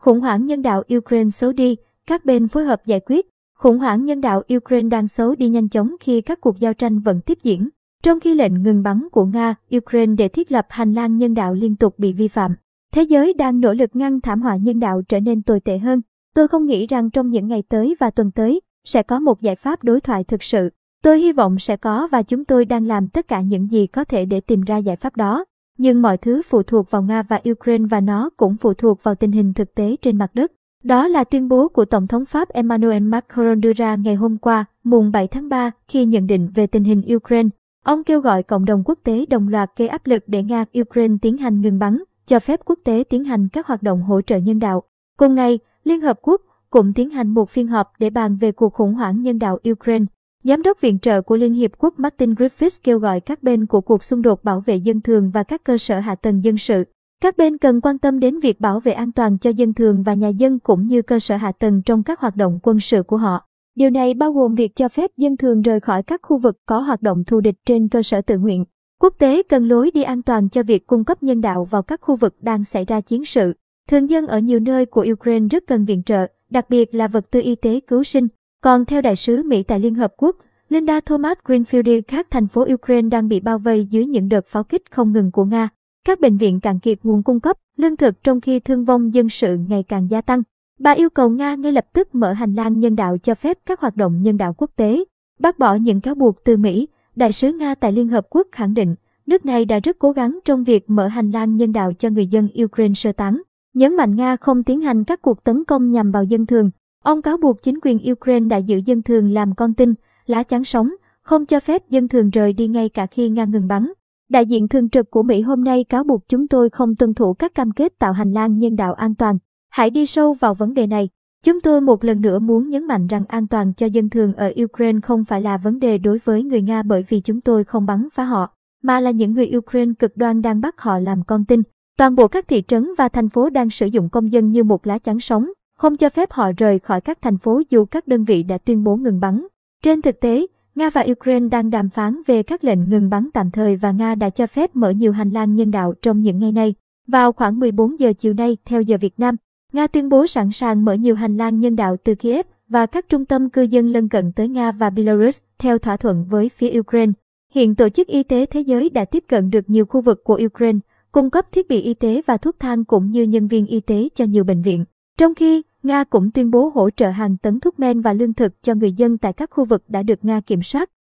Khủng hoảng nhân đạo Ukraine xấu đi, các bên phối hợp giải quyết. Khủng hoảng nhân đạo Ukraine đang xấu đi nhanh chóng khi các cuộc giao tranh vẫn tiếp diễn. Trong khi lệnh ngừng bắn của Nga, Ukraine để thiết lập hành lang nhân đạo liên tục bị vi phạm. Thế giới đang nỗ lực ngăn thảm họa nhân đạo trở nên tồi tệ hơn. Tôi không nghĩ rằng trong những ngày tới và tuần tới, sẽ có một giải pháp đối thoại thực sự. Tôi hy vọng sẽ có và chúng tôi đang làm tất cả những gì có thể để tìm ra giải pháp đó. Nhưng mọi thứ phụ thuộc vào Nga và Ukraine và nó cũng phụ thuộc vào tình hình thực tế trên mặt đất. Đó là tuyên bố của Tổng thống Pháp Emmanuel Macron đưa ra ngày hôm qua, mùng 7 tháng 3, khi nhận định về tình hình Ukraine. Ông kêu gọi cộng đồng quốc tế đồng loạt gây áp lực để Nga Ukraine tiến hành ngừng bắn, cho phép quốc tế tiến hành các hoạt động hỗ trợ nhân đạo. Cùng ngày, Liên Hợp Quốc cũng tiến hành một phiên họp để bàn về cuộc khủng hoảng nhân đạo Ukraine. Giám đốc viện trợ của Liên Hiệp Quốc Martin Griffiths kêu gọi các bên của cuộc xung đột bảo vệ dân thường và các cơ sở hạ tầng dân sự. Các bên cần quan tâm đến việc bảo vệ an toàn cho dân thường và nhà dân cũng như cơ sở hạ tầng trong các hoạt động quân sự của họ. Điều này bao gồm việc cho phép dân thường rời khỏi các khu vực có hoạt động thù địch trên cơ sở tự nguyện. Quốc tế cần lối đi an toàn cho việc cung cấp nhân đạo vào các khu vực đang xảy ra chiến sự. Thường dân ở nhiều nơi của Ukraine rất cần viện trợ, đặc biệt là vật tư y tế cứu sinh. Còn theo đại sứ Mỹ tại Liên Hợp Quốc, Linda Thomas Greenfield các thành phố Ukraine đang bị bao vây dưới những đợt pháo kích không ngừng của Nga. Các bệnh viện cạn kiệt nguồn cung cấp, lương thực trong khi thương vong dân sự ngày càng gia tăng. Bà yêu cầu Nga ngay lập tức mở hành lang nhân đạo cho phép các hoạt động nhân đạo quốc tế, bác bỏ những cáo buộc từ Mỹ. Đại sứ Nga tại Liên Hợp Quốc khẳng định, nước này đã rất cố gắng trong việc mở hành lang nhân đạo cho người dân Ukraine sơ tán. Nhấn mạnh Nga không tiến hành các cuộc tấn công nhằm vào dân thường. Ông cáo buộc chính quyền Ukraine đã giữ dân thường làm con tin, lá chắn sống, không cho phép dân thường rời đi ngay cả khi Nga ngừng bắn. Đại diện thường trực của Mỹ hôm nay cáo buộc chúng tôi không tuân thủ các cam kết tạo hành lang nhân đạo an toàn. Hãy đi sâu vào vấn đề này. Chúng tôi một lần nữa muốn nhấn mạnh rằng an toàn cho dân thường ở Ukraine không phải là vấn đề đối với người Nga bởi vì chúng tôi không bắn phá họ, mà là những người Ukraine cực đoan đang bắt họ làm con tin. Toàn bộ các thị trấn và thành phố đang sử dụng công dân như một lá chắn sống, không cho phép họ rời khỏi các thành phố dù các đơn vị đã tuyên bố ngừng bắn. Trên thực tế, Nga và Ukraine đang đàm phán về các lệnh ngừng bắn tạm thời và Nga đã cho phép mở nhiều hành lang nhân đạo trong những ngày này. Vào khoảng 14 giờ chiều nay theo giờ Việt Nam, Nga tuyên bố sẵn sàng mở nhiều hành lang nhân đạo từ Kiev và các trung tâm cư dân lân cận tới Nga và Belarus theo thỏa thuận với phía Ukraine. Hiện Tổ chức Y tế Thế giới đã tiếp cận được nhiều khu vực của Ukraine, cung cấp thiết bị y tế và thuốc thang cũng như nhân viên y tế cho nhiều bệnh viện. Trong khi, Nga cũng tuyên bố hỗ trợ hàng tấn thuốc men và lương thực cho người dân tại các khu vực đã được Nga kiểm soát.